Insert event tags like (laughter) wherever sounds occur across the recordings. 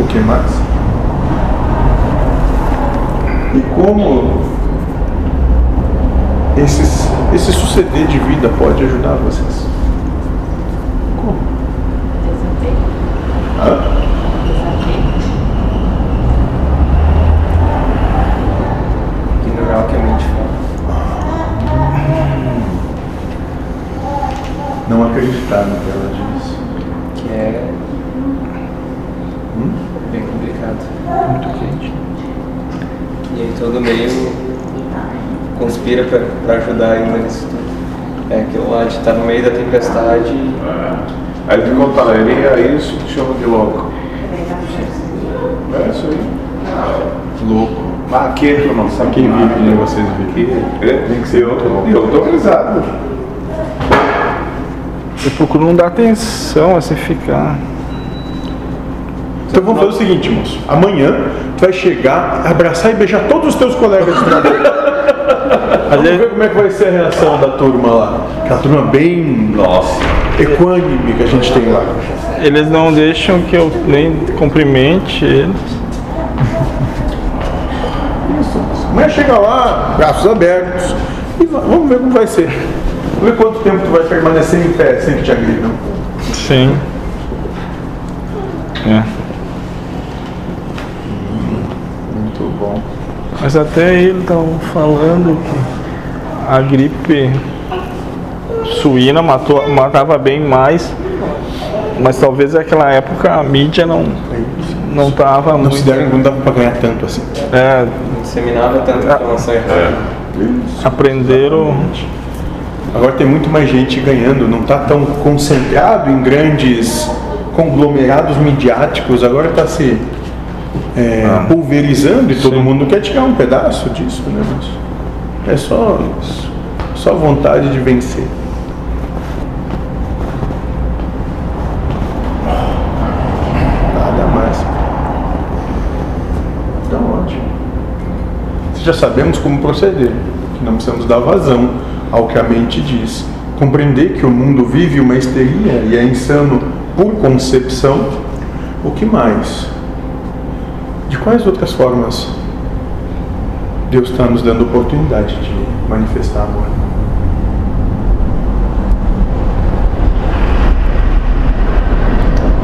O que mais? E como esses, esse suceder de vida pode ajudar vocês? Como? Hã? Ignorar o que a mente fala. Não acreditar no que ela diz. Que é Hum? Muito quente. E aí todo meio conspira pra, pra ajudar ainda nisso tudo. É aquilo lá de estar no meio da tempestade e Aí conta, ele é isso que chama de louco. É isso aí. Louco. Mas aqui tu não sabe Quem vive, né? Vocês vivem. Aqui, é, tem que ser eu, eu tô risado. Eu procuro não dar atenção, assim, ficar. Então vamos fazer o seguinte, moço. Amanhã tu vai chegar, abraçar e beijar todos os teus colegas de trabalho. (laughs) Vamos ver como é que vai ser a reação da turma lá. Aquela turma bem Nossa. equânime que a gente tem lá. Eles não deixam que eu nem cumprimente eles. Isso. Amanhã chega lá, braços abertos. E va- vamos ver como vai ser. Vamos ver quanto tempo tu vai permanecer em pé sem que te agridam. Sim. É. Muito bom. Mas até ele estavam falando que a gripe suína matou, matava bem mais. Mas talvez naquela época a mídia não não estava Não se muito. deram, não dava pra ganhar tanto assim. É, disseminava tanta informação errada. aprenderam. Agora tem muito mais gente ganhando, não está tão concentrado em grandes conglomerados midiáticos, agora está se é, pulverizando e todo mundo quer tirar um pedaço disso, né? Mas é só, só vontade de vencer. Nada mais. Então, ótimo. Já sabemos como proceder, que não precisamos dar vazão ao que a mente diz. Compreender que o mundo vive uma histeria e é insano por concepção. O que mais? De quais outras formas Deus está nos dando oportunidade de manifestar amor?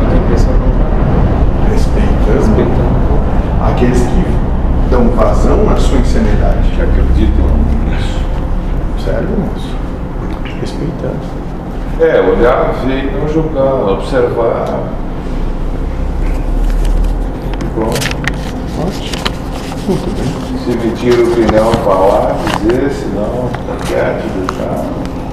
Contrária. Respeitando Respeitando. aqueles que dão vazão à sua insanidade. Que acreditam nisso. Sério, moço? Respeitando. É, olhar, ver e não julgar, observar. Bom, ótimo. Muito bem. Se me tira a opinião falar, dizer, se não, tá quieto, deixar.